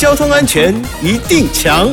交通安全一定强。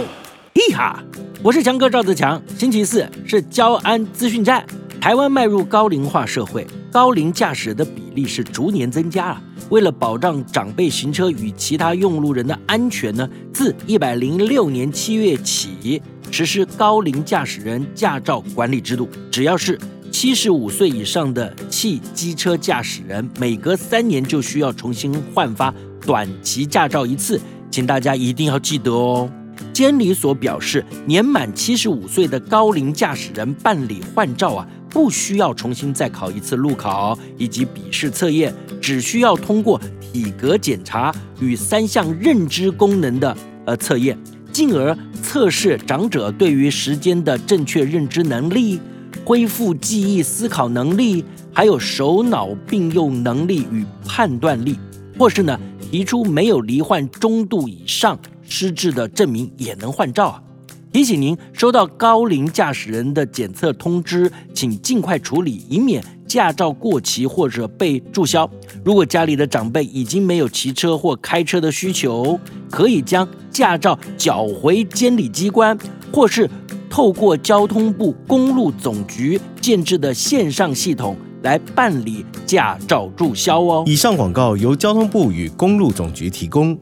嘿哈，我是强哥赵德强。星期四是交安资讯站。台湾迈入高龄化社会，高龄驾驶的比例是逐年增加啊。为了保障长辈行车与其他用路人的安全呢，自一百零六年七月起实施高龄驾驶人驾照管理制度。只要是七十五岁以上的汽机车驾驶人，每隔三年就需要重新换发短期驾照一次，请大家一定要记得哦。监理所表示，年满七十五岁的高龄驾驶人办理换照啊。不需要重新再考一次路考以及笔试测验，只需要通过体格检查与三项认知功能的呃测验，进而测试长者对于时间的正确认知能力、恢复记忆思考能力，还有手脑并用能力与判断力，或是呢提出没有罹患中度以上失智的证明也能换照啊。提醒您，收到高龄驾驶人的检测通知，请尽快处理，以免驾照过期或者被注销。如果家里的长辈已经没有骑车或开车的需求，可以将驾照缴回监理机关，或是透过交通部公路总局建制的线上系统来办理驾照注销哦。以上广告由交通部与公路总局提供。